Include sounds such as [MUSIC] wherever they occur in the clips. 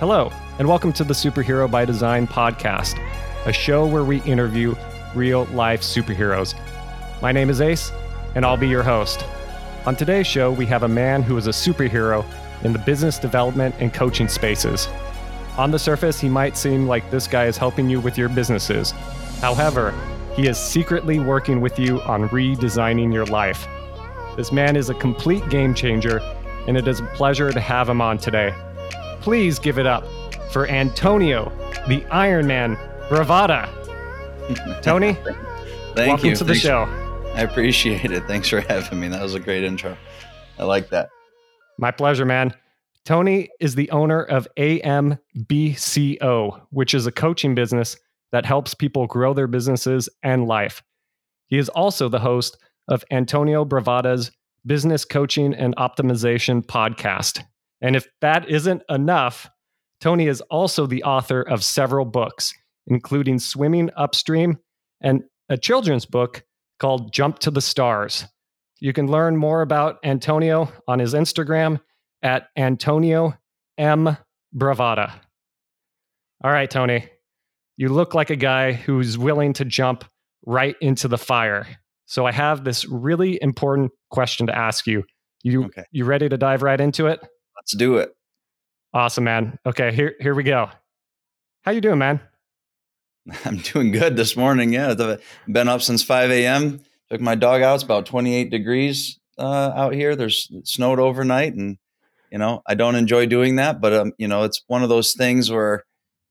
Hello, and welcome to the Superhero by Design podcast, a show where we interview real life superheroes. My name is Ace, and I'll be your host. On today's show, we have a man who is a superhero in the business development and coaching spaces. On the surface, he might seem like this guy is helping you with your businesses. However, he is secretly working with you on redesigning your life. This man is a complete game changer, and it is a pleasure to have him on today. Please give it up for Antonio, the Iron Man Bravata. [LAUGHS] Tony, Thank welcome you. to the Thanks- show. I appreciate it. Thanks for having me. That was a great intro. I like that. My pleasure, man. Tony is the owner of AMBCO, which is a coaching business that helps people grow their businesses and life. He is also the host of Antonio Bravata's Business Coaching and Optimization podcast. And if that isn't enough, Tony is also the author of several books, including Swimming Upstream and a children's book called Jump to the Stars. You can learn more about Antonio on his Instagram at Antonio M. Bravata. All right, Tony, you look like a guy who's willing to jump right into the fire. So I have this really important question to ask you. You Okay. you ready to dive right into it? Let's do it. Awesome, man. Okay, here here we go. How you doing, man? [LAUGHS] I'm doing good this morning. Yeah, I've been up since 5 a.m. Took my dog out. It's about 28 degrees uh, out here. There's snowed overnight, and you know I don't enjoy doing that, but um, you know it's one of those things where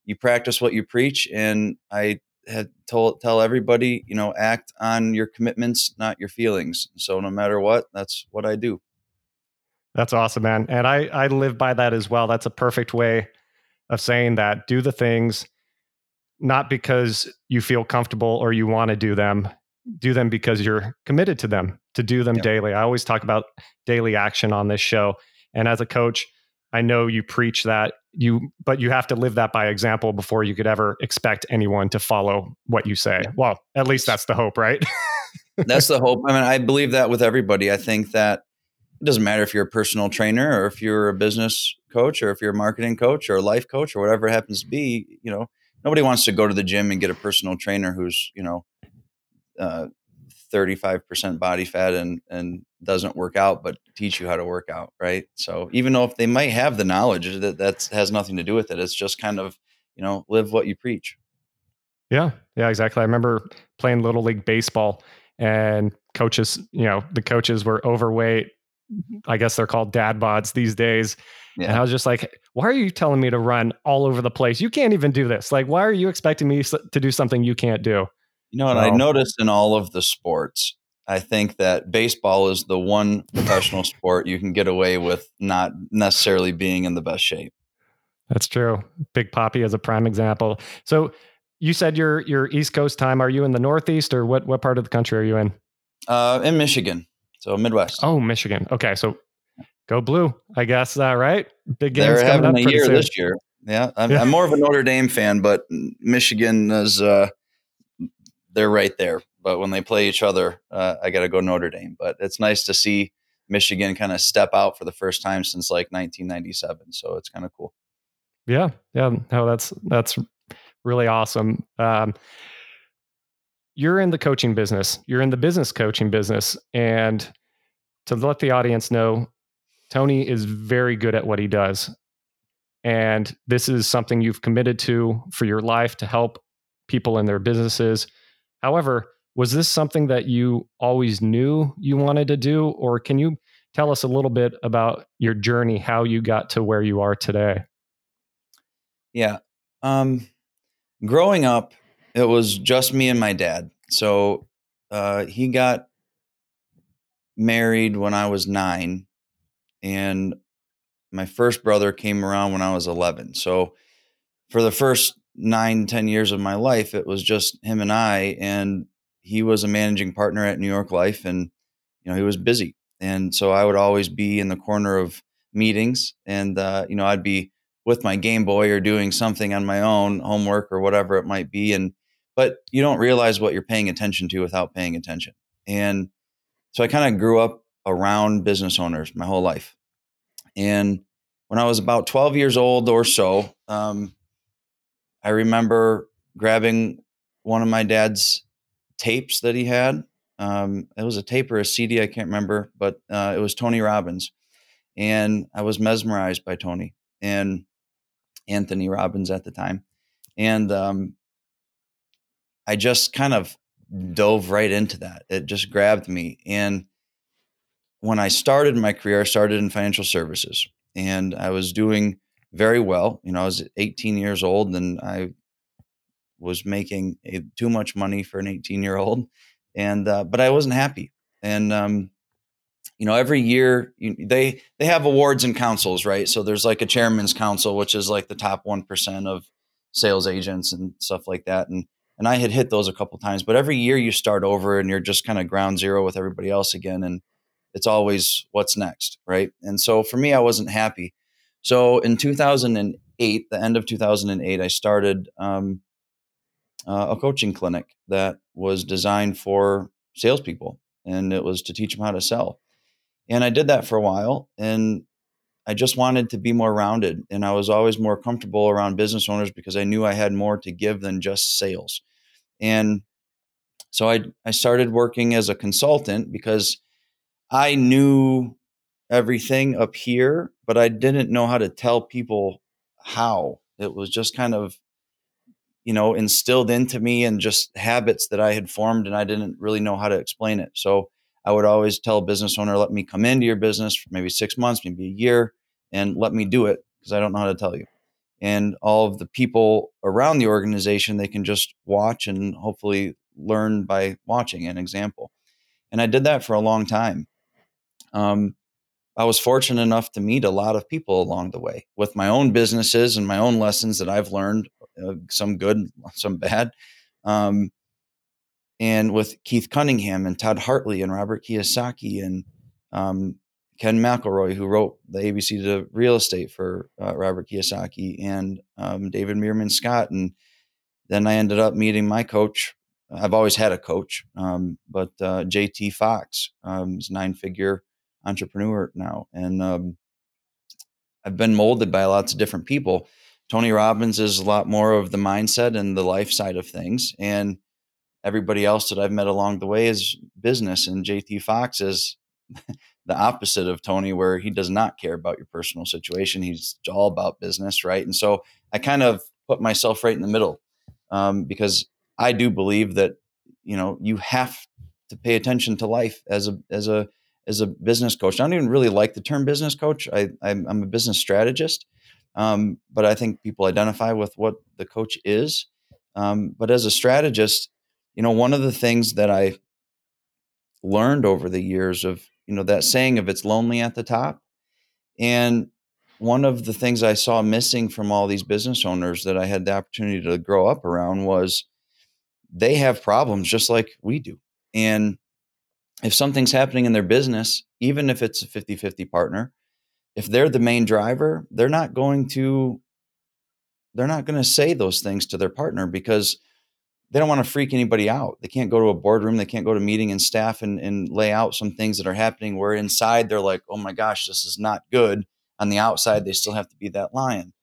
you practice what you preach, and I had told tell everybody, you know, act on your commitments, not your feelings. So no matter what, that's what I do. That's awesome, man. And I, I live by that as well. That's a perfect way of saying that. Do the things not because you feel comfortable or you want to do them. Do them because you're committed to them, to do them Yep. daily. I always talk about daily action on this show. And as a coach, I know you preach that you but you have to live that by example before you could ever expect anyone to follow what you say. Yeah. Well, at least that's the hope, right? That's the hope. I mean, I believe that with everybody. I think that it doesn't matter if you're a personal trainer or if you're a business coach or if you're a marketing coach or a life coach or whatever it happens to be. You know, nobody wants to go to the gym and get a personal trainer who's you know, uh, 35% body fat and and doesn't work out, but teach you how to work out, right? So even though if they might have the knowledge, that that has nothing to do with it. It's just kind of you know, live what you preach. Yeah, yeah, exactly. I remember playing little league baseball and coaches, you know, the coaches were overweight. I guess they're called dad bods these days. And I was just like, why are you telling me to run all over the place? You can't even do this. Like, why are you expecting me to do something you can't do? You know what I noticed in all of the sports, I think that baseball is the one professional sport you can get away with not necessarily being in the best shape. That's true. Big Papi is a prime example. So you said you're you're East Coast time. Are you in the Northeast or what what part of the country are you in? Uh, in Michigan, so Midwest. Oh, Michigan. Okay, so go blue, I guess. Uh, right? Big games They're coming having up a year soon. this year. Yeah, I'm, Yeah. I'm more of a Notre Dame fan, but Michigan is uh, they're right there. But when they play each other, uh, I got to go Notre Dame. But it's nice to see Michigan kind of step out for the first time since like 1997. So it's kind of cool. Yeah, yeah. No, that's that's really awesome. Um, you're in the coaching business. You're in the business coaching business, and to let the audience know, Tony is very good at what he does, and this is something you've committed to for your life to help people in their businesses. However, was this something that you always knew you wanted to do, or can you tell us a little bit about your journey, how you got to where you are today? Yeah. Um, growing up, it was just me and my dad. So uh, he got married when I was nine, and my first brother came around when I was 11. So for the first nine, 10 years of my life, it was just him and I. And he was a managing partner at New York Life, and you know he was busy, and so I would always be in the corner of meetings, and uh, you know I'd be with my Game Boy or doing something on my own, homework or whatever it might be. And but you don't realize what you're paying attention to without paying attention. And so I kind of grew up around business owners my whole life. And when I was about 12 years old or so, um, I remember grabbing one of my dad's tapes that he had. Um, it was a tape or a CD, I can't remember, but uh, it was Tony Robbins. And I was mesmerized by Tony and Anthony Robbins at the time. And um, I just kind of dove right into that. It just grabbed me. And when I started my career, I started in financial services and I was doing very well. You know, I was 18 years old and I was making a, too much money for an 18 year old, and uh, but I wasn't happy. And um, you know, every year you, they they have awards and councils, right? So there's like a chairman's council, which is like the top one percent of sales agents and stuff like that. And and I had hit those a couple times, but every year you start over and you're just kind of ground zero with everybody else again, and it's always what's next, right? And so for me, I wasn't happy. So in 2008, the end of 2008, I started um, uh, a coaching clinic that was designed for salespeople, and it was to teach them how to sell. And I did that for a while, and I just wanted to be more rounded, and I was always more comfortable around business owners because I knew I had more to give than just sales. And so I I started working as a consultant because I knew everything up here, but I didn't know how to tell people how. It was just kind of, you know, instilled into me and just habits that I had formed, and I didn't really know how to explain it. So I would always tell a business owner, let me come into your business for maybe six months, maybe a year, and let me do it because I don't know how to tell you. And all of the people around the organization, they can just watch and hopefully learn by watching an example. And I did that for a long time. Um, I was fortunate enough to meet a lot of people along the way with my own businesses and my own lessons that I've learned, uh, some good, some bad. Um, and with Keith Cunningham and Todd Hartley and Robert Kiyosaki and um, Ken McElroy, who wrote the ABC to Real Estate for uh, Robert Kiyosaki, and um, David Meerman Scott. And then I ended up meeting my coach. I've always had a coach, um, but uh, JT Fox, um, is nine figure entrepreneur now, and um, I've been molded by lots of different people. Tony Robbins is a lot more of the mindset and the life side of things, and everybody else that I've met along the way is business. And JT Fox is [LAUGHS] the opposite of Tony, where he does not care about your personal situation. He's all about business, right? And so I kind of put myself right in the middle um, because I do believe that you know you have to pay attention to life as a as a as a business coach. I don't even really like the term business coach. I, I'm, I'm a business strategist, um, but I think people identify with what the coach is. Um, but as a strategist, you know, one of the things that I learned over the years of, you know, that saying of it's lonely at the top. And one of the things I saw missing from all these business owners that I had the opportunity to grow up around was they have problems just like we do. And if something's happening in their business, even if it's a 50 50 partner, if they're the main driver, they're not going to they're not going to say those things to their partner because they don't want to freak anybody out. They can't go to a boardroom, they can't go to meeting and staff and, and lay out some things that are happening where inside they're like, oh my gosh, this is not good. On the outside, they still have to be that lion.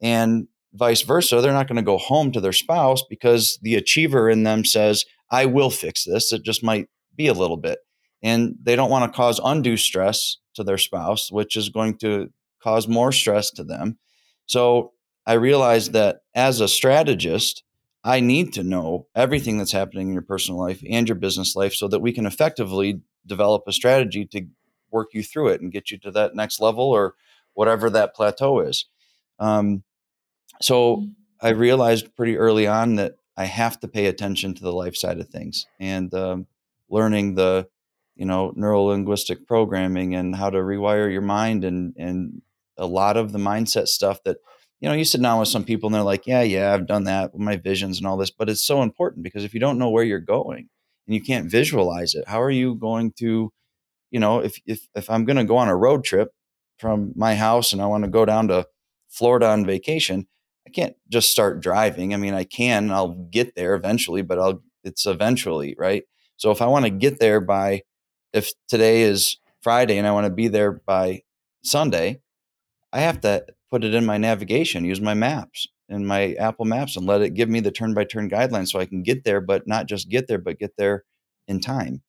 And vice versa, they're not going to go home to their spouse because the achiever in them says, I will fix this. It just might be a little bit. And they don't want to cause undue stress to their spouse, which is going to cause more stress to them. So I realized that as a strategist, I need to know everything that's happening in your personal life and your business life so that we can effectively develop a strategy to work you through it and get you to that next level or whatever that plateau is. Um, so mm-hmm. I realized pretty early on that I have to pay attention to the life side of things. And um, learning the you know neuro linguistic programming and how to rewire your mind and and a lot of the mindset stuff that you know you sit down with some people and they're like yeah yeah i've done that with my visions and all this but it's so important because if you don't know where you're going and you can't visualize it how are you going to you know if if, if i'm going to go on a road trip from my house and i want to go down to florida on vacation i can't just start driving. I mean i can i'll get there eventually but i'll it's eventually right? So if I want to get there by, if today is Friday and I want to be there by Sunday, I have to put it in my navigation, use my maps in my Apple Maps and let it give me the turn by turn guidelines so I can get there, but not just get there, but get there in time.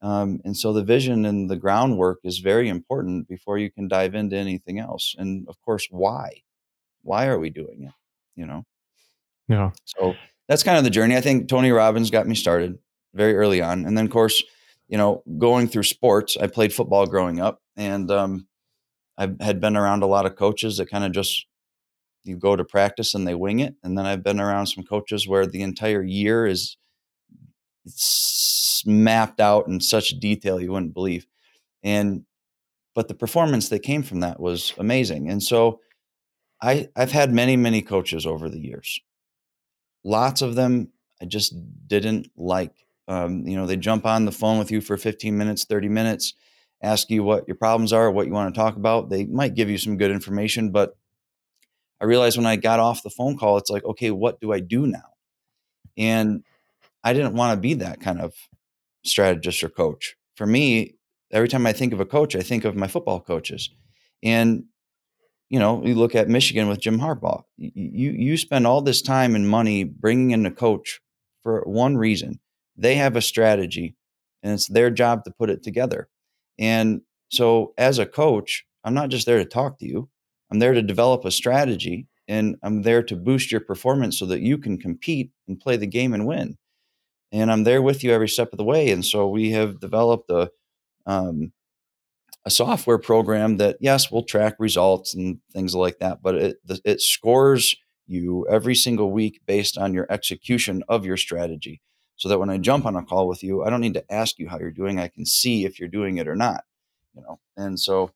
Um, and so the vision and the groundwork is very important before you can dive into anything else. And of course, why? Why are we doing it? You know? Yeah. So that's kind of the journey. I think Tony Robbins got me started very early on. And then, of course, you know, going through sports, I played football growing up and um, I had been around a lot of coaches that kind of just you go to practice and they wing it. And then I've been around some coaches where the entire year is mapped out in such detail you wouldn't believe. And but the performance that came from that was amazing. And so I I've had many many coaches over the years. Lots of them I just didn't like. Um, you know, they jump on the phone with you for 15 minutes, 30 minutes, ask you what your problems are, what you want to talk about. They might give you some good information, but I realized when I got off the phone call, it's like, okay, what do I do now? And I didn't want to be that kind of strategist or coach. For me, every time I think of a coach, I think of my football coaches. And you know, you look at Michigan with Jim Harbaugh. You you spend all this time and money bringing in a coach for one reason. They have a strategy, and it's their job to put it together. And so, as a coach, I'm not just there to talk to you. I'm there to develop a strategy, and I'm there to boost your performance so that you can compete and play the game and win and I'm there with you every step of the way. And so we have developed a um, a software program that yes, will track results and things like that, but it it scores you every single week based on your execution of your strategy. So that when I jump on a call with you, I don't need to ask you how you're doing. I can see if you're doing it or not. You know, and so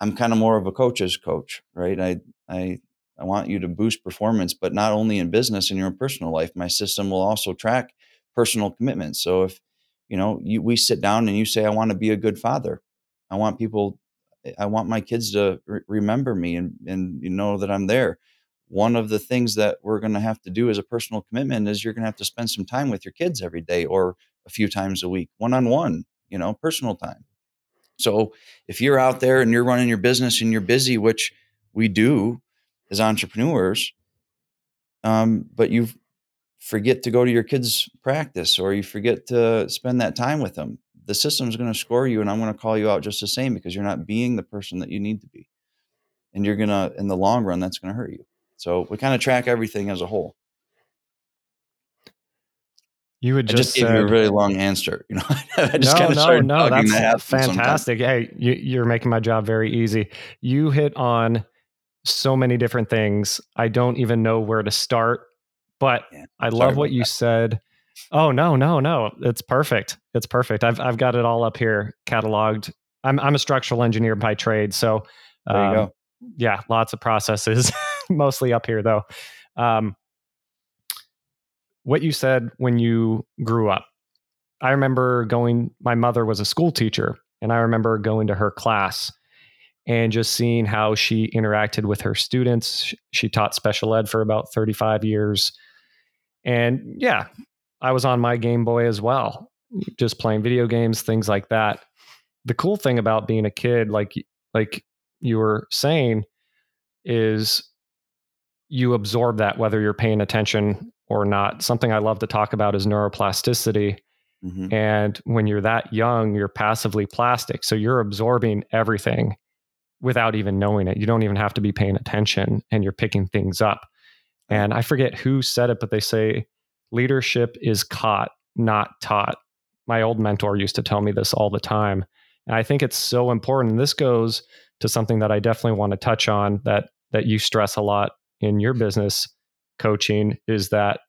I'm kind of more of a coach's coach, right? I I I want you to boost performance, but not only in business in your personal life. My system will also track personal commitments. So if you know you, we sit down and you say, "I want to be a good father," I want people, I want my kids to re- remember me and and you know that I'm there. One of the things that we're going to have to do as a personal commitment is you're going to have to spend some time with your kids every day or a few times a week, one on one, you know, personal time. So if you're out there and you're running your business and you're busy, which we do as entrepreneurs, um, but you've forget to go to your kids' practice or you forget to spend that time with them, the system's going to score you and I'm going to call you out just the same because you're not being the person that you need to be. And you're going to, in the long run, that's going to hurt you. So we kind of track everything as a whole. You would just, just said, gave you a really long answer. You know, [LAUGHS] I just no, no, no. That's fantastic. Hey, you, you're making my job very easy. You hit on so many different things. I don't even know where to start but yeah, I love what you that. said. Oh no, no, no. It's perfect. It's perfect. I've I've got it all up here cataloged. I'm I'm a structural engineer by trade, so there you um, go. Yeah, lots of processes. [LAUGHS] [LAUGHS] Mostly up here though. Um, what you said when you grew up. I remember going. My mother was a school teacher, and I remember going to her class and just seeing how she interacted with her students. She taught special ed for about 35 years. And yeah, I was on my Game Boy as well, just playing video games, things like that. The cool thing about being a kid, like like you were saying, is you absorb that whether you're paying attention or not. Something I love to talk about is neuroplasticity. Mm-hmm. And when you're that young, you're passively plastic. So you're absorbing everything without even knowing it. You don't even have to be paying attention and you're picking things up. And I forget who said it, but they say leadership is caught, not taught. My old mentor used to tell me this all the time. And I think it's so important. And this goes to something that I definitely want to touch on that that you stress a lot in your business coaching is that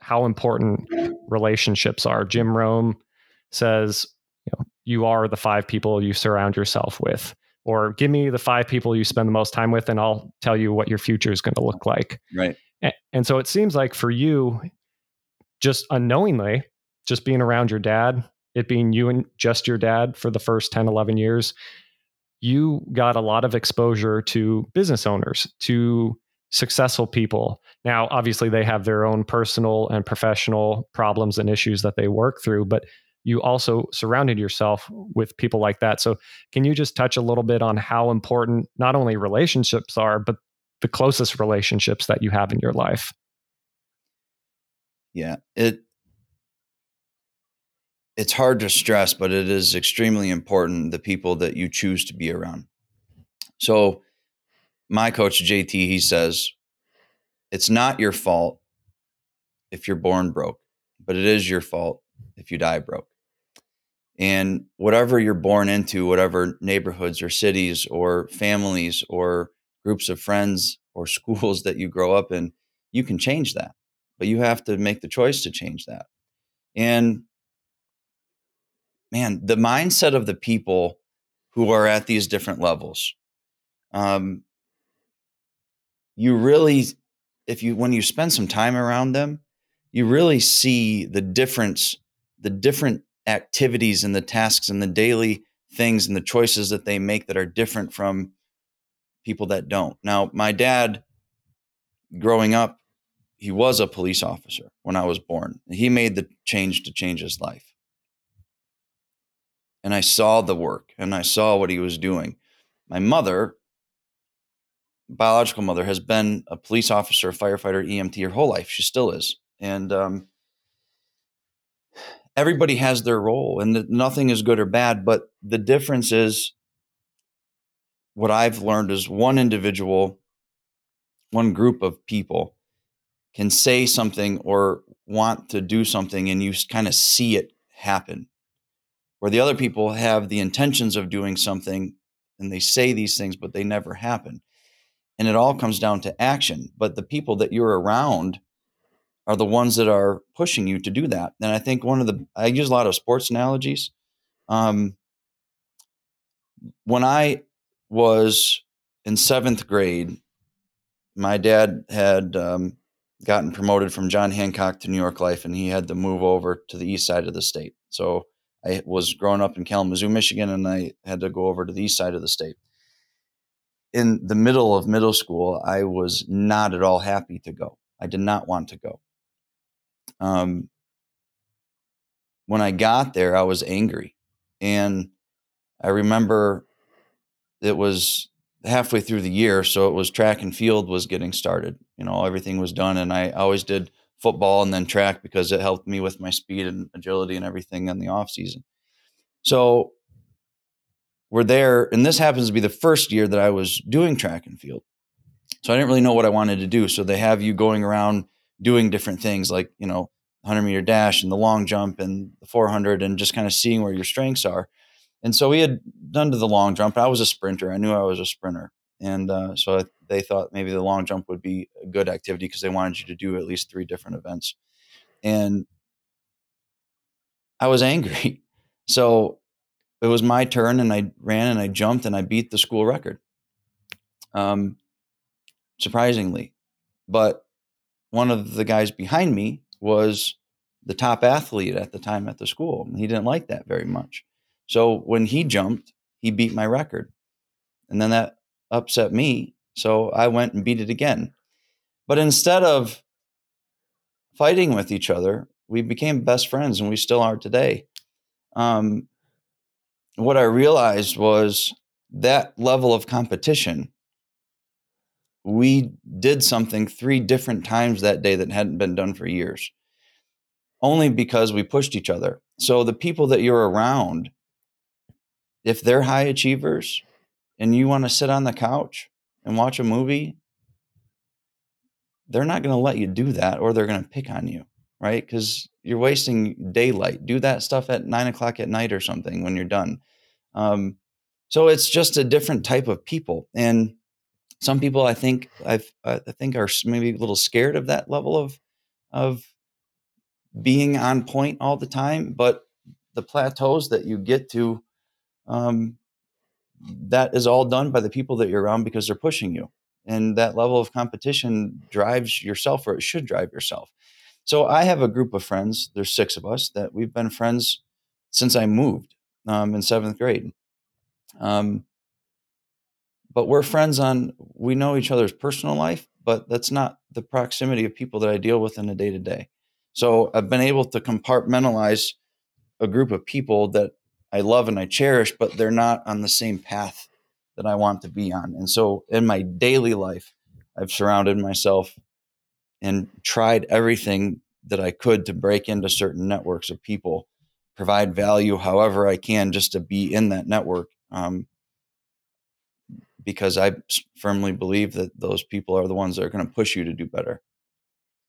how important relationships are. Jim Rohn says, you know, you are the five people you surround yourself with. Or give me the five people you spend the most time with, and I'll tell you what your future is going to look like. Right. And so it seems like for you, just unknowingly, just being around your dad, it being you and just your dad for the first 10, 11 years, you got a lot of exposure to business owners, to successful people. Now, obviously, they have their own personal and professional problems and issues that they work through, but you also surrounded yourself with people like that. So, can you just touch a little bit on how important not only relationships are, but the closest relationships that you have in your life. Yeah, it it's hard to stress, but it is extremely important the people that you choose to be around. So, my coach JT, he says, it's not your fault if you're born broke, but it is your fault if you die broke. And whatever you're born into, whatever neighborhoods or cities or families or groups of friends or [LAUGHS] schools that you grow up in, you can change that. But you have to make the choice to change that. And man, the mindset of the people who are at these different levels, um, you really, if you, when you spend some time around them, you really see the difference, the different activities and the tasks and the daily things and the choices that they make that are different from people that don't. Now, my dad, growing up, he was a police officer when I was born. He made the change to change his life and I saw the work and I saw what he was doing. My mother, biological mother, has been a police officer, firefighter, EMT her whole life. She still is. And um, everybody has their role, and nothing is good or bad. But the difference is what I've learned is one individual, one group of people can say something or want to do something, and you kind of see it happen where the other people have the intentions of doing something and they say these things, but they never happen. And it all comes down to action. But the people that you're around are the ones that are pushing you to do that. And I think one of the, I use a lot of sports analogies. Um, when I was in seventh grade, my dad had um, gotten promoted from John Hancock to New York Life, and he had to move over to the east side of the state. So I was growing up in Kalamazoo, Michigan, and I had to go over to the east side of the state. In the middle of middle school, I was not at all happy to go. I did not want to go. Um, when I got there, I was angry. And I remember it was halfway through the year, so it was track and field was getting started. You know, everything was done, and I always did football and then track because it helped me with my speed and agility and everything in the off season. So we're there, and this happens to be the first year that I was doing track and field. So I didn't really know what I wanted to do. So they have you going around doing different things like, you know, 100 meter dash and the long jump and the 400 and just kind of seeing where your strengths are. And so we had done to the long jump. I was a sprinter. I knew I was a sprinter. And uh, so they thought maybe the long jump would be a good activity because they wanted you to do at least three different events. And I was angry. [LAUGHS] So it was my turn and I ran and I jumped and I beat the school record. Um, surprisingly. But one of the guys behind me was the top athlete at the time at the school. He didn't like that very much. So when he jumped, he beat my record. And then that upset me. So I went and beat it again. But instead of fighting with each other, we became best friends and we still are today. Um, what I realized was that level of competition, we did something three different times that day that hadn't been done for years, only because we pushed each other. So the people that you're around, if they're high achievers, and you want to sit on the couch and watch a movie, they're not going to let you do that or they're going to pick on you, right? Because you're wasting daylight. Do that stuff at nine o'clock at night or something when you're done. Um, so it's just a different type of people. And some people I think I've, I think are maybe a little scared of that level of of being on point all the time. But the plateaus that you get to um, that is all done by the people that you're around because they're pushing you. And that level of competition drives yourself, or it should drive yourself. So I have a group of friends. There's six of us that we've been friends since I moved um, in seventh grade. Um, but we're friends on we know each other's personal life, but that's not the proximity of people that I deal with in a day to day. So I've been able to compartmentalize a group of people that I love and I cherish, but they're not on the same path that I want to be on. And so in my daily life, I've surrounded myself and tried everything that I could to break into certain networks of people, provide value however I can just to be in that network. Um, because I firmly believe that those people are the ones that are going to push you to do better.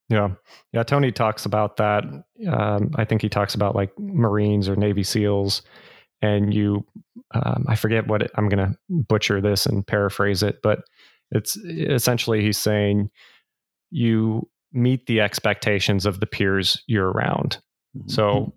Yeah. Yeah. Tony talks about that. Um, I think he talks about like Marines or Navy SEALs. And you, um, I forget what it, I'm going to butcher this and paraphrase it, but it's essentially he's saying you meet the expectations of the peers you're around. Mm-hmm. So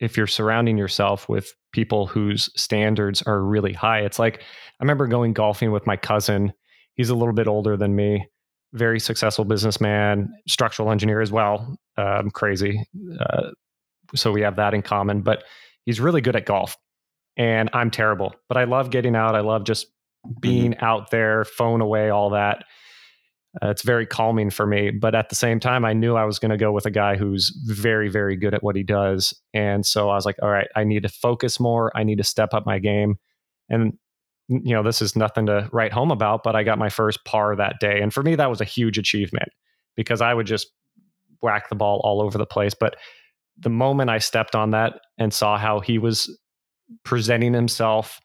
if you're surrounding yourself with people whose standards are really high, it's like I remember going golfing with my cousin. He's a little bit older than me, very successful businessman, structural engineer as well. Um, crazy. Uh, so we have that in common, but he's really good at golf and I'm terrible, but I love getting out. I love just being mm-hmm. out there, phone away, all that. Uh, it's very calming for me. But at the same time, I knew I was going to go with a guy who's very, very good at what he does. And so I was like, all right, I need to focus more. I need to step up my game. And, you know, this is nothing to write home about, but I got my first par that day. And for me, that was a huge achievement because I would just whack the ball all over the place. But the moment I stepped on that and saw how he was presenting himself,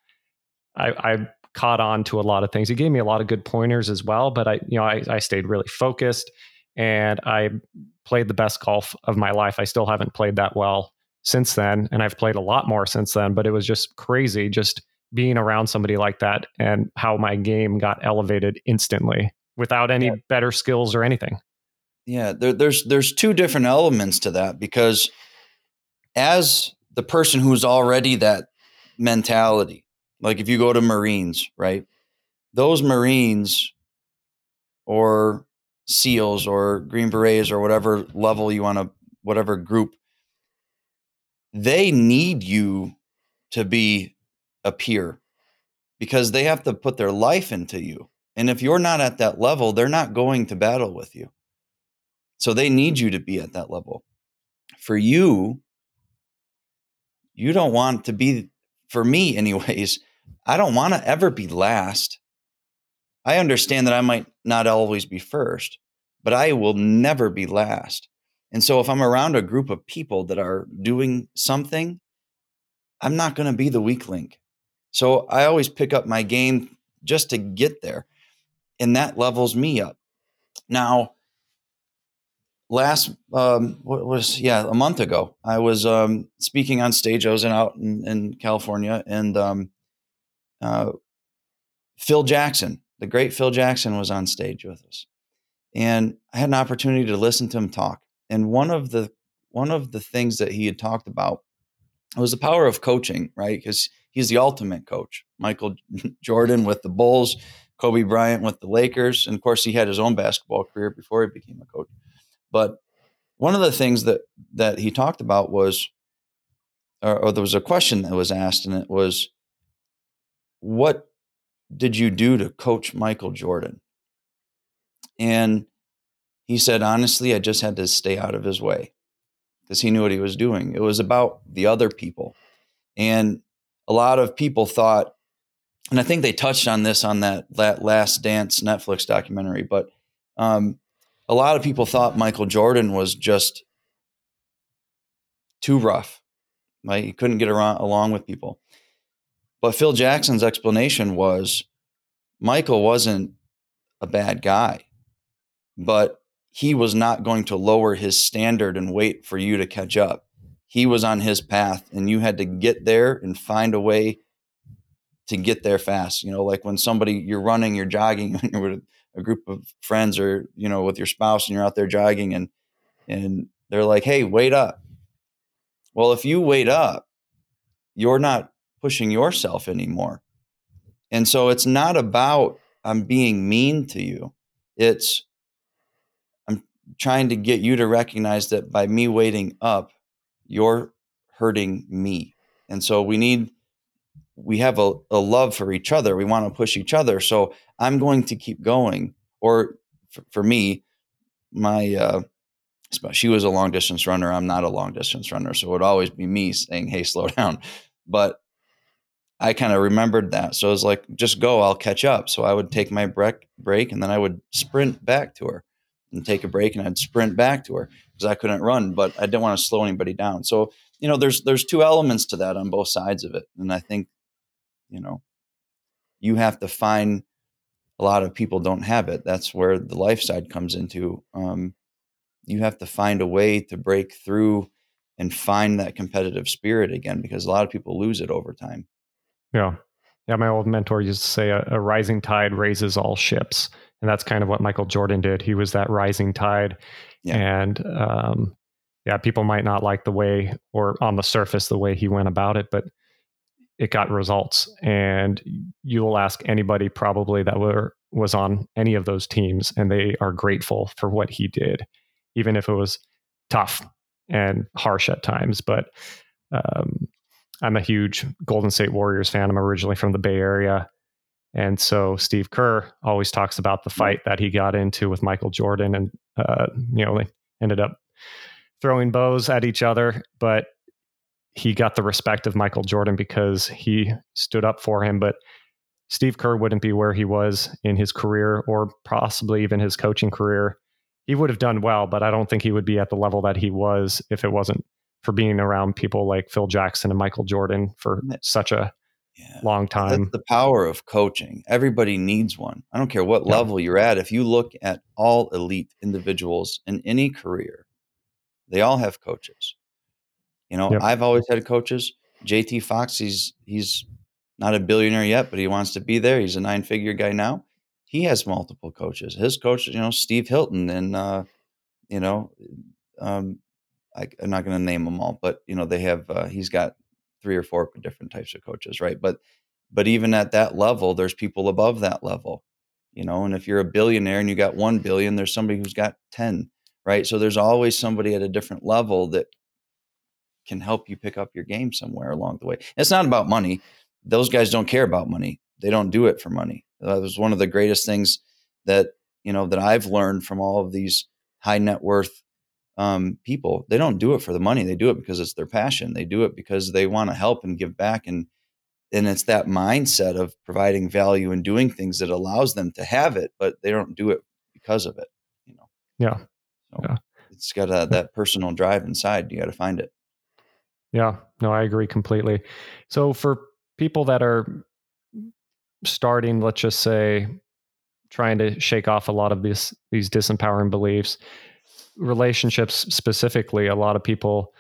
I, I caught on to a lot of things. He gave me a lot of good pointers as well, but I, you know, I, I stayed really focused and I played the best golf of my life. I still haven't played that well since then, and I've played a lot more since then, but it was just crazy just being around somebody like that and how my game got elevated instantly without any yeah. better skills or anything. Yeah, there, there's there's two different elements to that because as the person who's already that mentality, like if you go to Marines, right? Those Marines or SEALs or Green Berets or whatever level you want to, whatever group, they need you to be a peer because they have to put their life into you. And if you're not at that level, they're not going to battle with you. So they need you to be at that level. For you, you don't want to be, for me, anyways, I don't want to ever be last. I understand that I might not always be first, but I will never be last. And so if I'm around a group of people that are doing something, I'm not going to be the weak link. So I always pick up my game just to get there. And that levels me up. Now, last um, what was yeah a month ago i was um, speaking on stage i was in, out in, in california and um, uh, Phil Jackson, the great Phil Jackson, was on stage with us, and I had an opportunity to listen to him talk. And one of the one of the things that he had talked about was the power of coaching, right? Because he's the ultimate coach. Michael [LAUGHS] Jordan with the Bulls, Kobe Bryant with the Lakers, and of course he had his own basketball career before he became a coach. But one of the things that that he talked about was, or, or there was a question that was asked, and it was, what did you do to coach Michael Jordan? And he said, honestly, I just had to stay out of his way because he knew what he was doing. It was about the other people. And a lot of people thought, and I think they touched on this on that, that Last Dance Netflix documentary, but um, a lot of people thought Michael Jordan was just too rough. Like he couldn't get around, along with people. But Phil Jackson's explanation was Michael wasn't a bad guy, but he was not going to lower his standard and wait for you to catch up. He was on his path, and you had to get there and find a way to get there fast. You know, like when somebody you're running, you're jogging, [LAUGHS] you're with a group of friends, or you know, with your spouse, and you're out there jogging, and and they're like, "Hey, wait up." Well, if you wait up, you're not pushing yourself anymore. And so it's not about I'm being mean to you. It's I'm trying to get you to recognize that by me waiting up, you're hurting me. And so we need we have a, a love for each other. We want to push each other. So I'm going to keep going. Or for, for me, my uh, she was a long distance runner. I'm not a long distance runner, so it would always be me saying, "Hey, slow [LAUGHS] down." But I kind of remembered that. So I was like, just go, I'll catch up. So I would take my break, break and then I would sprint back to her and take a break and I'd sprint back to her because I couldn't run, but I didn't want to slow anybody down. So, you know, there's there's two elements to that on both sides of it. And I think, you know, you have to find a lot of people don't have it. That's where the life side comes into. Um, you have to find a way to break through and find that competitive spirit again because a lot of people lose it over time. Yeah. Yeah. My old mentor used to say a, a rising tide raises all ships. And that's kind of what Michael Jordan did. He was that rising tide. Yeah. And um, yeah, people might not like the way or on the surface the way he went about it, but it got results. And you will ask anybody probably that were was on any of those teams, and they are grateful for what he did, even if it was tough and harsh at times. But um, I'm a huge Golden State Warriors fan. I'm originally from the Bay Area. And so Steve Kerr always talks about the fight that he got into with Michael Jordan. And, uh, you know, they ended up throwing bows at each other. But he got the respect of Michael Jordan because he stood up for him. But Steve Kerr wouldn't be where he was in his career or possibly even his coaching career. He would have done well, but I don't think he would be at the level that he was if it wasn't for being around people like Phil Jackson and Michael Jordan for such a yeah. long time. That's the power of coaching. Everybody needs one. I don't care what yeah. level you're at. If you look at all elite individuals in any career, they all have coaches. You know, yep. I've always had coaches. JT Fox, he's he's not a billionaire yet, but he wants to be there. He's a nine figure guy now. He has multiple coaches. His coach, you know, Steve Hilton, and uh, you know, um, I, am not going to name them all, but you know, they have. Uh, he's got three or four different types of coaches, right? But but even at that level, there's people above that level, you know. And if you're a billionaire and you got one billion, there's somebody who's got ten, right? So there's always somebody at a different level that can help you pick up your game somewhere along the way. It's not about money. Those guys don't care about money. They don't do it for money. That was one of the greatest things that you know that I've learned from all of these high net worth um, people. They don't do it for the money. They do it because it's their passion. They do it because they want to help and give back. And and it's that mindset of providing value and doing things that allows them to have it, but they don't do it because of it. You know. Yeah. So yeah. It's got a, that personal drive inside. You got to find it. Yeah. No, I agree completely. So for people that are starting, let's just say, trying to shake off a lot of these these disempowering beliefs relationships specifically, a lot of people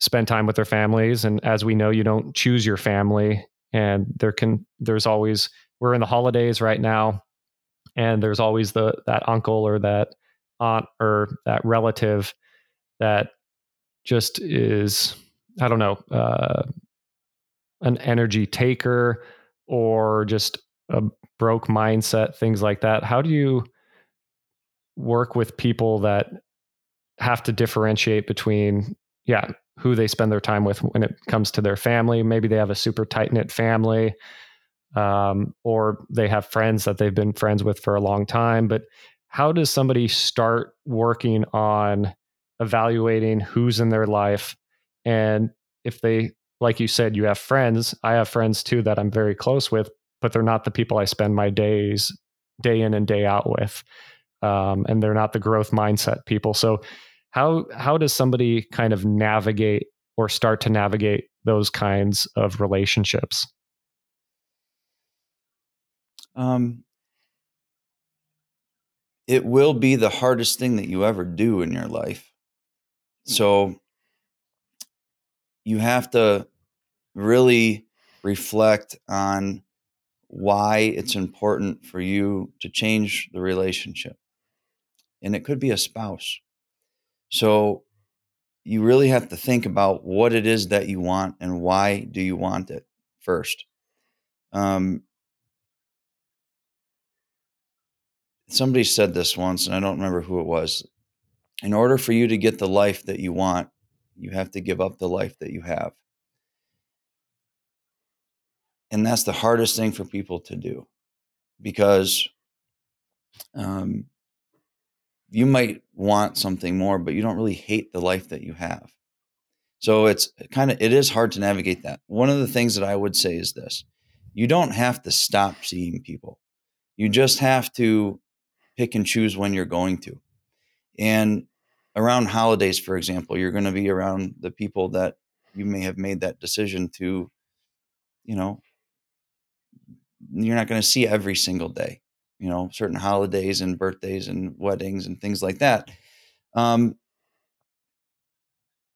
spend time with their families. And as we know, you don't choose your family. And there can, there's always, we're in the holidays right now. And there's always the, that uncle or that aunt or that relative that just is, I don't know, uh, an energy taker or just a broke mindset, things like that. How do you work with people that have to differentiate between yeah who they spend their time with when it comes to their family. Maybe they have a super tight knit family um, or they have friends that they've been friends with for a long time. But how does somebody start working on evaluating who's in their life? And if they like you said you have friends i have friends too that i'm very close with but they're not the people i spend my days day in and day out with um, and they're not the growth mindset people so how how does somebody kind of navigate or start to navigate those kinds of relationships? Um, it will be the hardest thing that you ever do in your life. So you have to really reflect on why it's important for you to change the relationship. And it could be a spouse. So you really have to think about what it is that you want and why do you want it first. Um, somebody said this once, and I don't remember who it was. In order for you to get the life that you want, you have to give up the life that you have. And that's the hardest thing for people to do because um, you might want something more, but you don't really hate the life that you have. So it's kind of it is hard to navigate that. One of the things that I would say is this. You don't have to stop seeing people. You just have to pick and choose when you're going to. And around holidays, for example, you're going to be around the people that you may have made that decision to, you know, you're not going to see every single day, you know, certain holidays and birthdays and weddings and things like that. Um,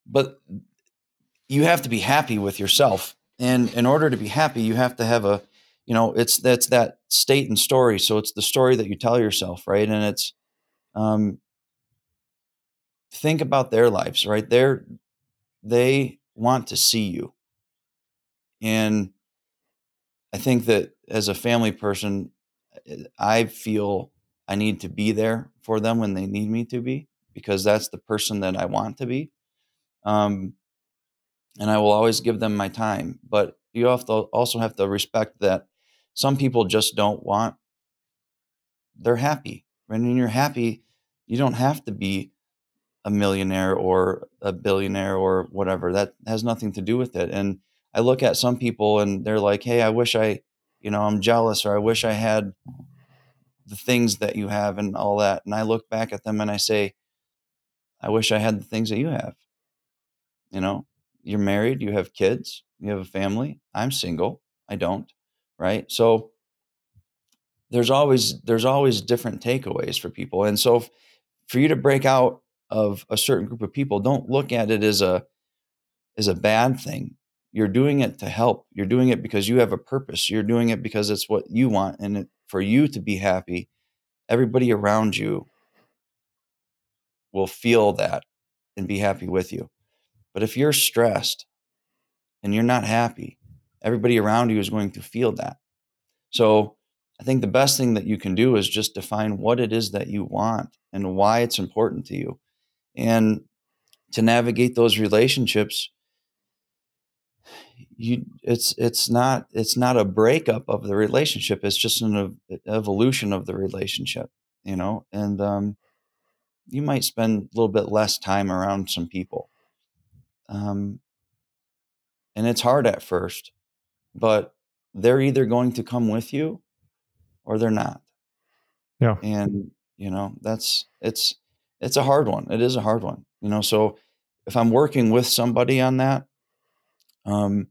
but you have to be happy with yourself. And in order to be happy, you have to have a, you know, it's that's that state and story. So it's the story that you tell yourself, right? And it's, um, think about their lives, right? They're they want to see you. And I think that as a family person, I feel I need to be there for them when they need me to be because that's the person that I want to be. Um, and I will always give them my time. But you have to also have to respect that some people just don't want, they're happy. When you're happy, you don't have to be a millionaire or a billionaire or whatever. That has nothing to do with it. And I look at some people and they're like, hey, I wish I, you know, I'm jealous or I wish I had the things that you have and all that. And I look back at them and I say, I wish I had the things that you have. You know, you're married, you have kids, you have a family. I'm single. I don't. Right. So there's always there's always different takeaways for people. And so for you to break out of a certain group of people don't look at it as a as a bad thing you're doing it to help. You're doing it because you have a purpose. You're doing it because it's what you want and it, for you to be happy everybody around you will feel that and be happy with you. But if you're stressed and you're not happy everybody around you is going to feel that. So i think the best thing that you can do is just define what it is that you want and why it's important to you. And to navigate those relationships you it's it's not it's not a breakup of the relationship it's just an evolution of the relationship you know and um, you might spend a little bit less time around some people um, and it's hard at first but they're either going to come with you or they're not yeah and you know that's it's it's a hard one. It is a hard one, you know. So if I'm working with somebody on that, um,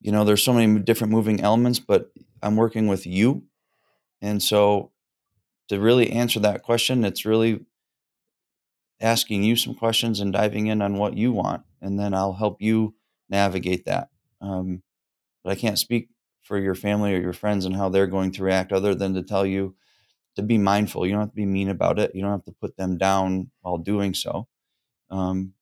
you know, there's so many different moving elements, but I'm working with you, and so to really answer that question, it's really asking you some questions and diving in on what you want, and then I'll help you navigate that. Um, but I can't speak for your family or your friends and how they're going to react, other than to tell you to be mindful. You don't have to be mean about it. You don't have to put them down while doing so. Um,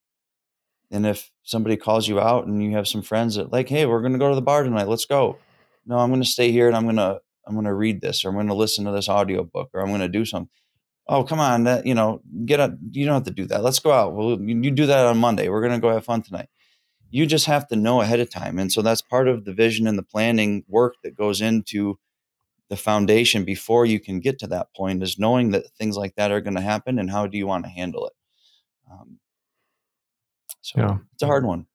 and if somebody calls you out and you have some friends that like, hey, we're going to go to the bar tonight, let's go. No, I'm going to stay here and I'm going to I'm going to read this or I'm going to listen to this audio book or I'm going to do something. Oh, come on, that, you know, get up. You don't have to do that. Let's go out. Well, you, you do that on Monday. We're going to go have fun tonight. You just have to know ahead of time. And so that's part of the vision and the planning work that goes into the foundation before you can get to that point is knowing that things like that are going to happen and how do you want to handle it um, so yeah. it's a hard one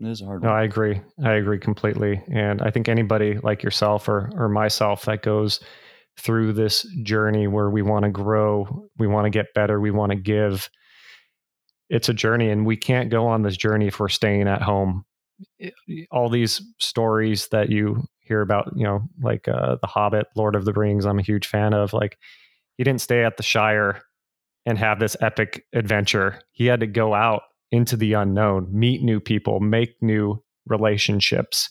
it is a hard no, one i agree i agree completely and i think anybody like yourself or or myself that goes through this journey where we want to grow we want to get better we want to give it's a journey and we can't go on this journey if we're staying at home all these stories that you hear about, you know, like uh, The Hobbit, Lord of the Rings, I'm a huge fan of. Like, he didn't stay at the Shire and have this epic adventure. He had to go out into the unknown, meet new people, make new relationships.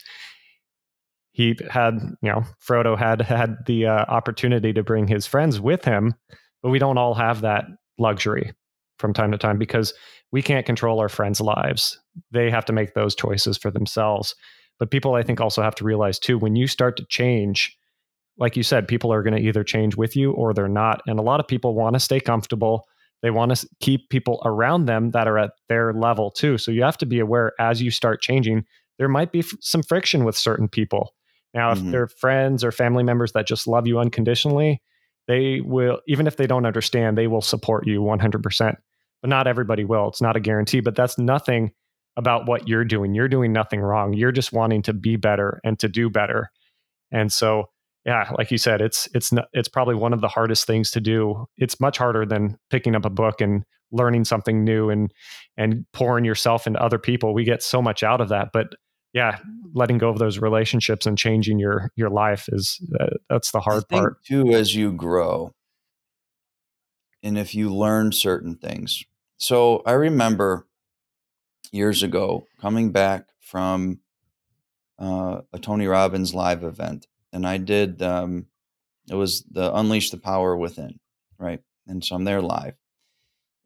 He had, you know, Frodo had had the uh, opportunity to bring his friends with him, but we don't all have that luxury from time to time because we can't control our friends' lives. They have to make those choices for themselves. But people, I think, also have to realize too, when you start to change, like you said, people are going to either change with you or they're not. And a lot of people want to stay comfortable. They want to keep people around them that are at their level too. So you have to be aware as you start changing, there might be f- some friction with certain people. Now, mm-hmm. if they're friends or family members that just love you unconditionally, they will, even if they don't understand, they will support you 100%. But not everybody will. It's not a guarantee, but that's nothing about what you're doing. You're doing nothing wrong. You're just wanting to be better and to do better. And so, yeah, like you said, it's it's not, it's probably one of the hardest things to do. It's much harder than picking up a book and learning something new and and pouring yourself into other people. We get so much out of that, but yeah, letting go of those relationships and changing your your life is uh, that's the hard part too. As you grow, and if you learn certain things, so I remember years ago coming back from uh, a Tony Robbins live event, and I did. Um, it was the Unleash the Power Within, right? And so I'm there live,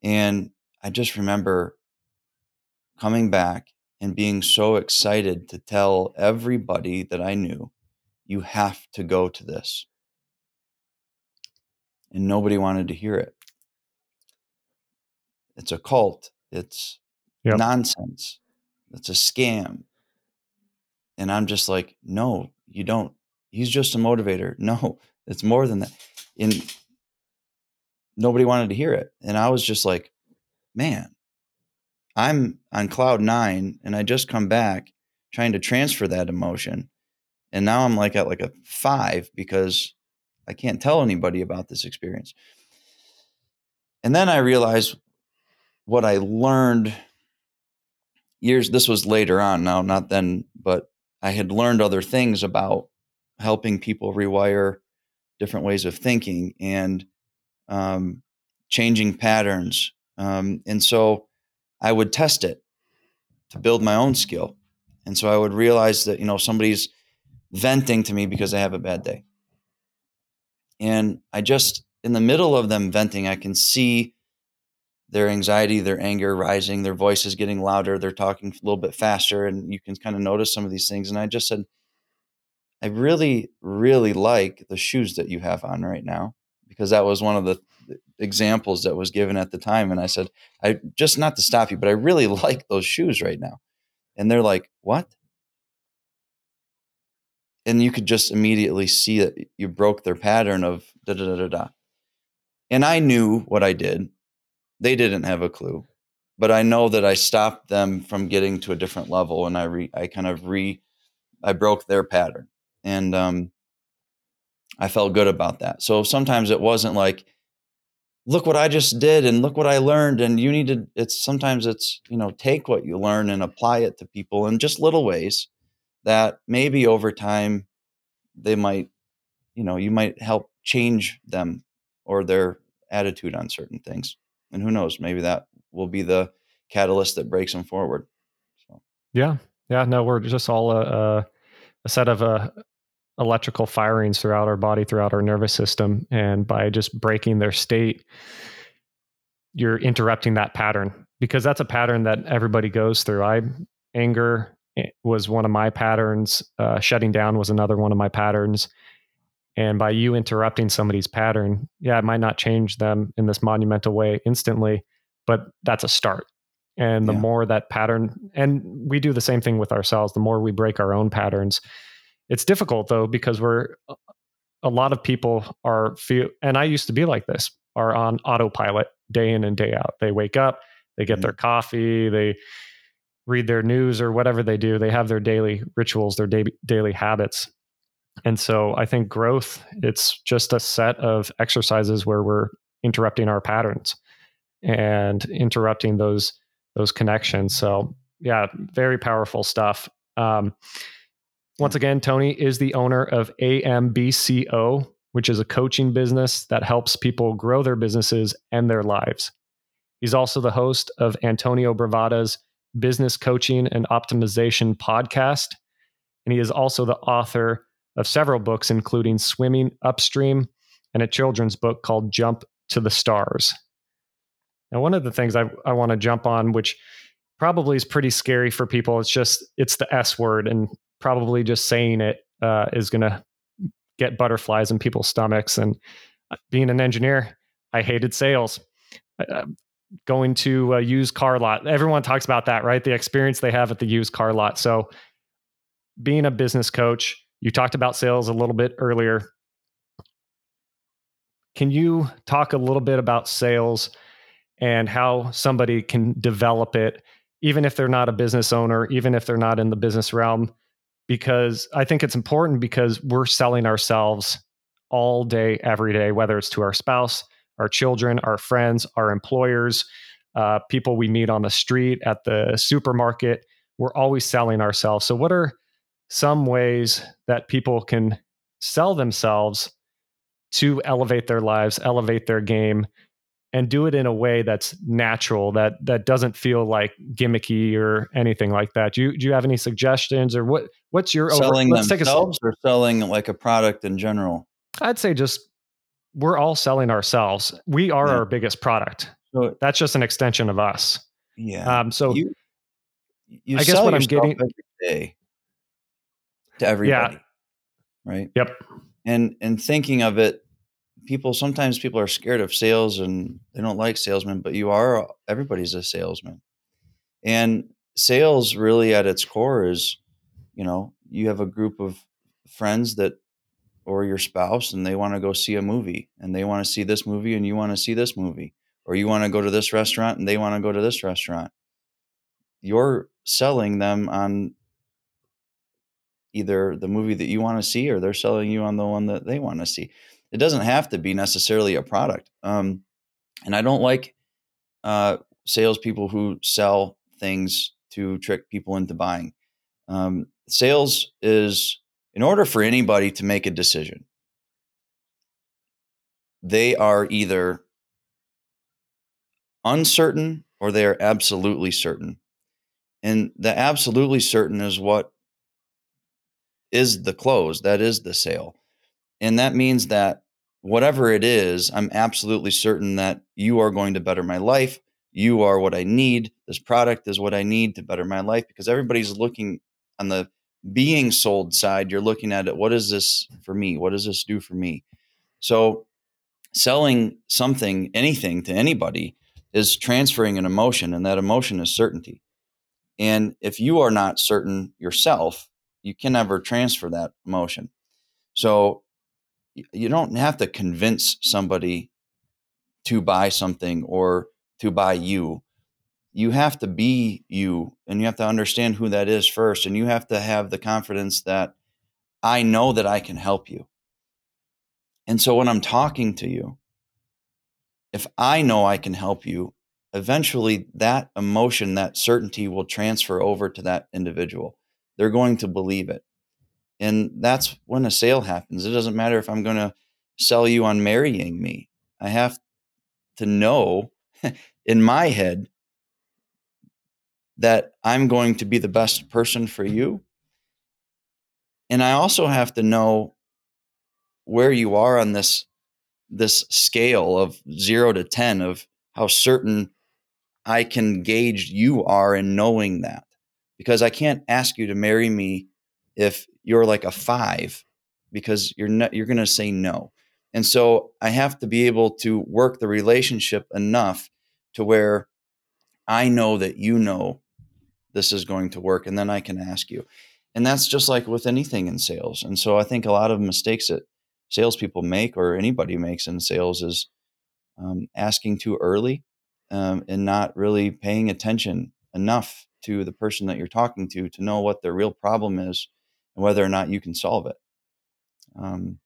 and I just remember coming back and being so excited to tell everybody that I knew, you have to go to this. And nobody wanted to hear it. It's a cult. It's yep. nonsense. It's a scam. And I'm just like, no, you don't. He's just a motivator. [LAUGHS] No, it's more than that. And nobody wanted to hear it. And I was just like, man, I'm on cloud nine and I just come back trying to transfer that emotion. And now I'm like at like a five because I can't tell anybody about this experience. And then I realized what I learned years, this was later on now, not then, but I had learned other things about helping people rewire different ways of thinking and um, changing patterns. Um, and so I would test it to build my own skill. And so I would realize that, you know, somebody's venting to me because they have a bad day. And I just, in the middle of them venting, I can see their anxiety, their anger rising, their voices getting louder, they're talking a little bit faster, and you can kind of notice some of these things. And I just said, I really, really like the shoes that you have on right now because that was one of the examples that was given at the time. And I said, I just not to stop you, but I really [LAUGHS] like those shoes right now. And they're like, what? And you could just immediately see that you broke their pattern of da da da da da. And I knew what I did. They didn't have a clue, but I know that I stopped them from getting to a different level, and I re, I kind of re, I broke their pattern, and um, I felt good about that. So sometimes it wasn't like, look what I just did and look what I learned. And you need to, it's sometimes it's, you know, take what you learn and apply it to people in just little ways that maybe over time they might, you know, you might help change them or their attitude on certain things. And who knows, maybe that will be the catalyst that breaks them forward. So, yeah. Yeah. No, we're just all a, a, set of uh, electrical firings throughout our body, throughout our nervous system. And by just breaking their state, you're interrupting that pattern because that's a pattern that everybody goes through. I anger eh, was one of my patterns. Uh, shutting down was another one of my patterns. And by you interrupting somebody's pattern, yeah, it might not change them in this monumental way instantly, but that's a start. And the yeah. more that pattern, and we do the same thing with ourselves, the more we break our own patterns, it's difficult though because we're a lot of people are feel and I used to be like this are on autopilot day in and day out. They wake up, they get mm-hmm. their coffee, they read their news or whatever they do. They have their daily rituals, their daily daily habits. And so I think growth it's just a set of exercises where we're interrupting our patterns and interrupting those those connections. So yeah, very powerful stuff. Um, once again, Tony is the owner of AMBCO, which is a coaching business that helps people grow their businesses and their lives. He's also the host of Antonio Bravata's Business Coaching and Optimization podcast. And he is also the author of several books, including Swimming Upstream and a children's book called Jump to the Stars. Now, one of the things I, I want to jump on, which probably is pretty scary for people, it's just it's the S word. And probably just saying it uh, is going to get butterflies in people's stomachs. And uh, being an engineer, I hated sales. Uh, going to a used car lot, everyone talks about that, right? The experience they have at the used car lot. So, being a business coach, you talked about sales a little bit earlier. Can you talk a little bit about sales and how somebody can develop it even if they're not a business owner, even if they're not in the business realm, because I think it's important because we're selling ourselves all day, every day, whether it's to our spouse, our children, our friends, our employers, uh, people we meet on the street, at the supermarket. We're always selling ourselves. So, what are some ways that people can sell themselves to elevate their lives, elevate their game, and do it in a way that's natural, that that doesn't feel like gimmicky or anything like that. Do you do you have any suggestions or what what's your selling over, let's themselves or selling like a product in general? I'd say just we're all selling ourselves. We are yeah. our biggest product. So, that's just an extension of us. Yeah. Um, so you, you I guess what I'm getting every to everybody. Yeah. Right. Yep. And and thinking of it, people sometimes people are scared of sales and they don't like salesmen, but you are everybody's a salesman. And sales really at its core is, you know, you have a group of friends that or your spouse and they want to go see a movie and they want to see this movie and you want to see this movie or you want to go to this restaurant and they want to go to this restaurant you're selling them on either the movie that you want to see or they're selling you on the one that they want to see. It doesn't have to be necessarily a product. Um, and I don't like uh, salespeople who sell things to trick people into buying. Um, sales is, in order for anybody to make a decision, they are either uncertain or they are absolutely certain. And the absolutely certain is what is the close, that is the sale. And that means that whatever it is, I'm absolutely certain that you are going to better my life. You are what I need. This product is what I need to better my life because everybody's looking on the being sold side. You're looking at it. What is this for me? What does this do for me? So, selling something, anything to anybody is transferring an emotion, and that emotion is certainty. And if you are not certain yourself, you can never transfer that emotion. So you don't have to convince somebody to buy something or to buy you. You have to be you and you have to understand who that is first. And you have to have the confidence that I know that I can help you. And so when I'm talking to you, if I know I can help you, eventually that emotion, that certainty will transfer over to that individual. They're going to believe it. And that's when a sale happens. It doesn't matter if I'm going to sell you on marrying me. I have to know [LAUGHS] in my head that I'm going to be the best person for you. And I also have to know where you are on this this scale of 0 to 10 of how certain I can gauge you are in knowing that because I can't ask you to marry me if you're like a five because you're not you're going to say no. And so I have to be able to work the relationship enough to where I know that you know this is going to work and then I can ask you. And that's just like with anything in sales. And so I think a lot of mistakes that salespeople make or anybody makes in sales is um, asking too early um, and not really paying attention enough to the person that you're talking to to know what their real problem is and whether or not you can solve it. Um,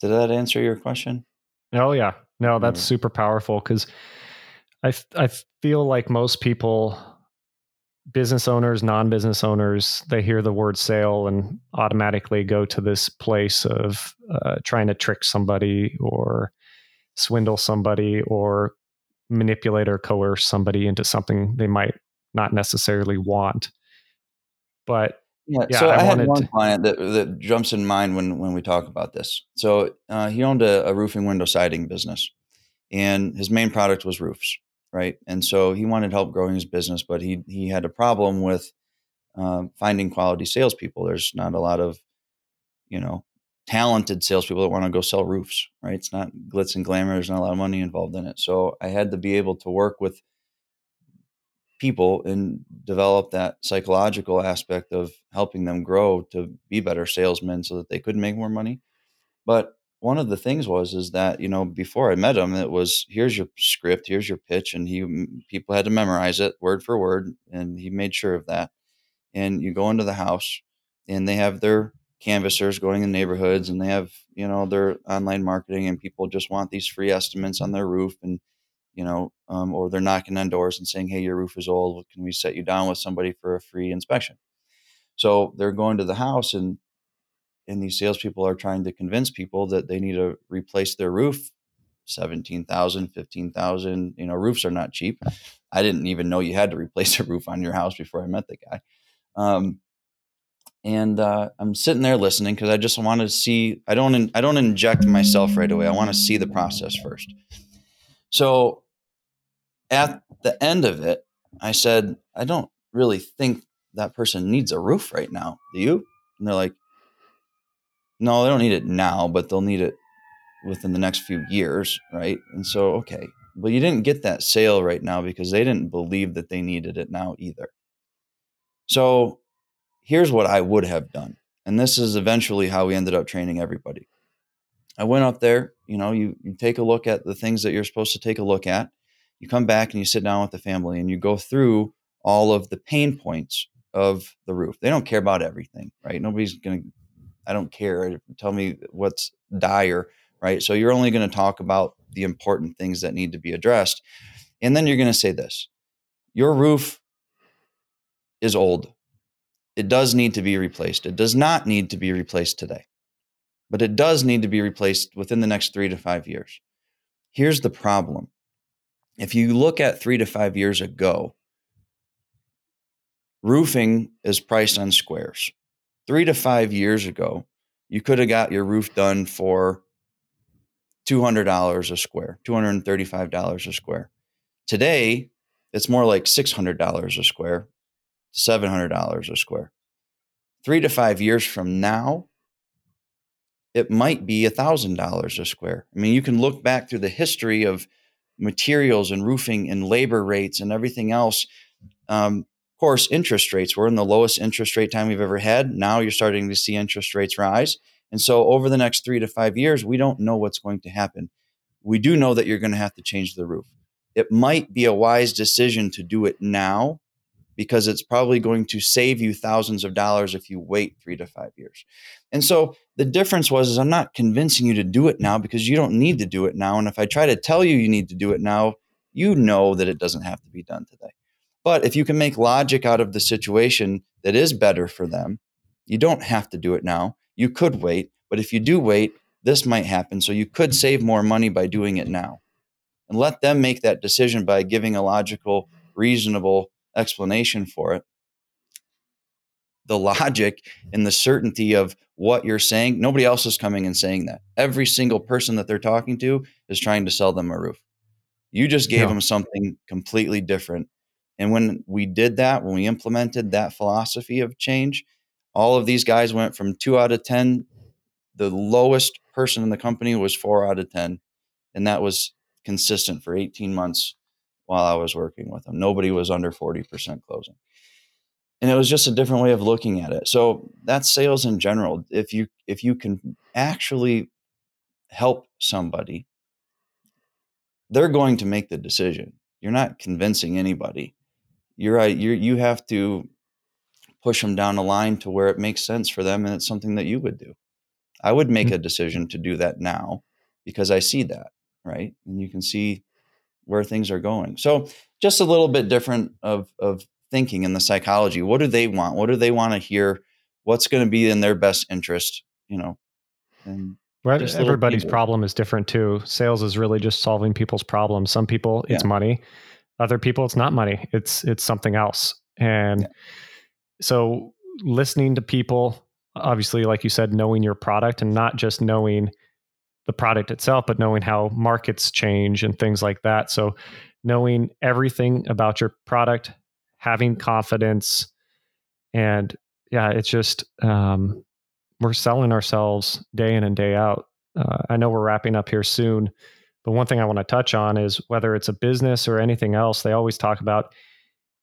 did that answer your question? Oh yeah, no, that's super powerful because I I feel like most people, business owners, non-business owners, they hear the word sale and automatically go to this place of uh, trying to trick somebody or swindle somebody or manipulate or coerce somebody into something they might not necessarily want. But yeah, yeah so I, I had one to... client that that jumps in mind when when we talk about this. So uh, he owned a, a roofing window siding business, and his main product was roofs, right? And so he wanted help growing his business, but he he had a problem with uh, finding quality salespeople. There's not a lot of you know talented salespeople that want to go sell roofs, right? It's not glitz and glamour. There's not a lot of money involved in it. So I had to be able to work with people and develop that psychological aspect of helping them grow to be better salesmen so that they could make more money. But one of the things was is that you know before I met him, it was here's your script, here's your pitch, and he people had to memorize it word for word, and he made sure of that. And you go into the house, and they have their canvassers going in neighborhoods, and they have you know their online marketing, and people just want these free estimates on their roof, and you know, um, or they're knocking on doors and saying, "Hey, your roof is old. Can we set you down with somebody for a free inspection?" So they're going to the house, and and these salespeople are trying to convince people that they need to replace their roof 17,000, 15,000. You know, roofs are not cheap. I didn't even know you had to replace a roof on your house before I met the guy. Um, and uh, I'm sitting there listening because I just want to see. I don't. I don't inject myself right away. I want to see the process first. So, at the end of it, I said, "I don't really think that person needs a roof right now. Do you?" And they're like, no, they don't need it now, but they'll need it within the next few years, right? And so, okay, well, you didn't get that sale right now because they didn't believe that they needed it now either. So, here's what I would have done. And this is eventually how we ended up training everybody. I went up there, you know, you, you take a look at the things that you're supposed to take a look at. You come back and you sit down with the family and you go through all of the pain points of the roof. They don't care about everything, right? Nobody's going to I don't care. Tell me what's dire, right? So you're only going to talk about the important things that need to be addressed. And then you're going to say this Your roof is old. It does need to be replaced. It does not need to be replaced today, but it does need to be replaced within the next three to five years. Here's the problem if you look at three to five years ago, roofing is priced on squares three to five years ago, you could have got your roof done for $200 a square, $235 a square. Today, it's more like $600 a square, $700 a square. Three to five years from now, it might be $1,000 a square. I mean, you can look back through the history of materials and roofing and labor rates and everything else. Um, course, interest rates, we're in the lowest interest rate time we've ever had. Now you're starting to see interest rates rise. And so over the next three to five years, we don't know what's going to happen. We do know that you're going to have to change the roof. It might be a wise decision to do it now because it's probably going to save you thousands of dollars if you wait three to five years. And so the difference was is I'm not convincing you to do it now because you don't need to do it now. And if I try to tell you you need to do it now, you know that it doesn't have to be done today. But if you can make logic out of the situation that is better for them, you don't have to do it now. You could wait, but if you do wait, this might happen. So you could save more money by doing it now. And let them make that decision by giving a logical, reasonable explanation for it. The logic and the certainty of what you're saying, nobody else is coming and saying that. Every single person that they're talking to is trying to sell them a roof. You just gave yeah. them something completely different and when we did that, when we implemented that philosophy of change, all of these guys went from two out of 10. The lowest person in the company was four out of 10. And that was consistent for 18 months while I was working with them. Nobody was under 40% closing. And it was just a different way of looking at it. So that's sales in general. If you if you can actually help somebody, they're going to make the decision. You're not convincing anybody you're right. You you have to push them down the line to where it makes sense for them, and it's something that you would do. I would make mm-hmm. a decision to do that now because I see that right, and you can see where things are going. So just a little bit different of of thinking in the psychology. What do they want? What do they want to hear? What's going to be in their best interest? You know, and well, everybody's problem is different too. Sales is really just solving people's problems. Some people, it's yeah. money other people it's not money it's it's something else. And yeah. so listening to people obviously like you said knowing your product and not just knowing the product itself but knowing how markets change and things like that. So knowing everything about your product having confidence and yeah it's just um, we're selling ourselves day in and day out. Uh, i know we're wrapping up here soon but one thing I want to touch on is whether it's a business or anything else, they always talk about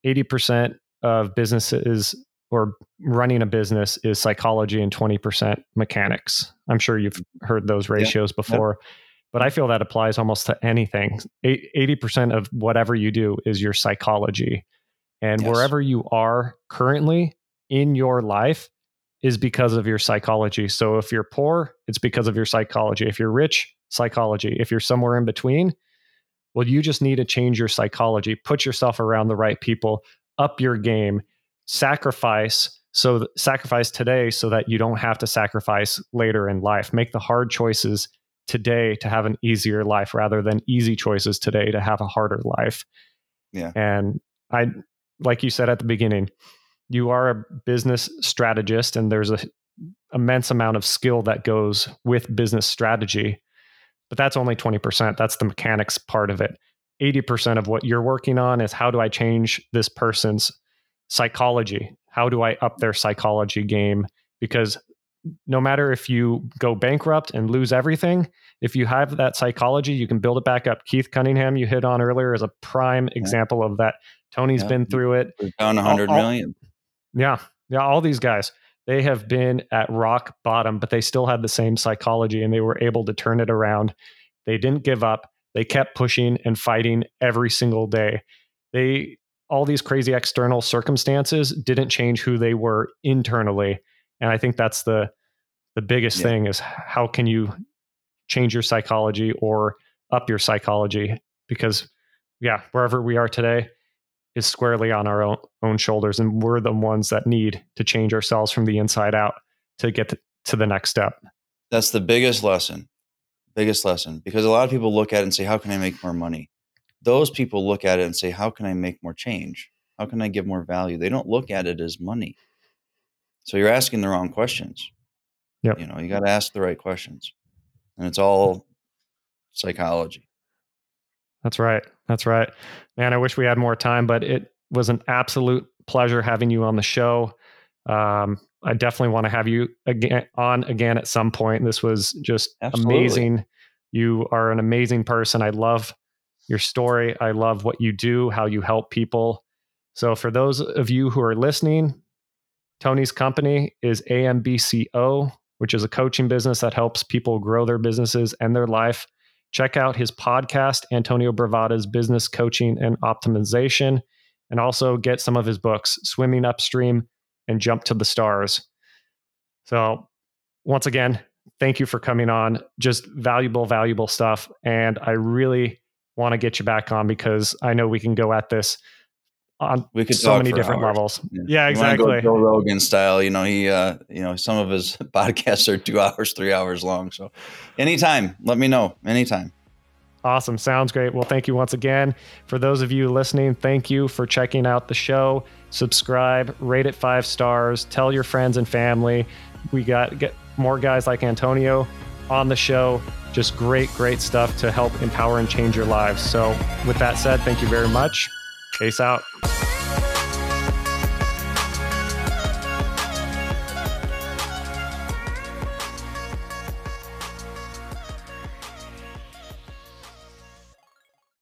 80% of businesses or running a business is psychology and 20% mechanics. I'm sure you've mm-hmm. heard those ratios before, but I feel that applies almost to anything. 80% of whatever you do is your psychology. And yes. wherever you are currently in your life is because of your psychology. So if you're poor, it's because of your psychology. If you're rich, psychology. If you're somewhere in between, well, you just need to change your psychology, put yourself around the right people, up your game, sacrifice so sacrifice today so that you don't have to sacrifice later in life. Make the hard choices today to have an easier life rather than easy choices today to have a harder life. Yeah. And I like you said at the beginning, you are a business strategist and there's a immense amount of skill that goes with business strategy but that's only 20% that's the mechanics part of it. 80% of what you're working on is how do i change this person's psychology? How do i up their psychology game? Because no matter if you go bankrupt and lose everything if you have that psychology you can build it back up. Keith cunningham you hit on earlier is a prime yeah. example of that. Tony's yeah. been through it. Down 100 all, million. yeah. Yeah all these guys they have been at rock bottom, but they still had the same psychology and they were able to turn it around. They didn't give up. They kept pushing and fighting every single day. They all these crazy external circumstances didn't change who they were internally. And I think that's the the biggest yeah. thing is how can you change your psychology or up your psychology because yeah, wherever we are today, is squarely on our own, own shoulders. And we're the ones that need to change ourselves from the inside out to get to, to the next step. That's the biggest lesson. Biggest lesson. Because a lot of people look at it and say, How can I make more money? Those people look at it and say, How can I make more change? How can I give more value? They don't look at it as money. So you're asking the wrong questions. Yeah. You know, you got to ask the right questions. And it's all psychology. That's right. That's right. Man, I wish we had more time, but it was an absolute pleasure having you on the show. Um, I definitely want to have you again on again at some point. This was just Absolutely. amazing. You are an amazing person. I love your story. I love what you do, how you help people. So, for those of you who are listening, Tony's company is AMBCO, which is a coaching business that helps people grow their businesses and their life. Check out his podcast, Antonio Bravata's Business Coaching and Optimization, and also get some of his books, Swimming Upstream and Jump to the Stars. So, once again, thank you for coming on. Just valuable, valuable stuff. And I really want to get you back on because I know we can go at this on we could so many different hours. levels. Yeah, yeah exactly. Joe Rogan style, you know, he, uh, you know, some of his [LAUGHS] podcasts are two hours, three hours long. So, anytime, let me know. Anytime. Awesome. Sounds great. Well, thank you once again. For those of you listening, thank you for checking out the show. Subscribe, rate it five stars, tell your friends and family. We got get more guys like Antonio on the show. Just great, great stuff to help empower and change your lives. So, with that said, thank you very much. Ace out.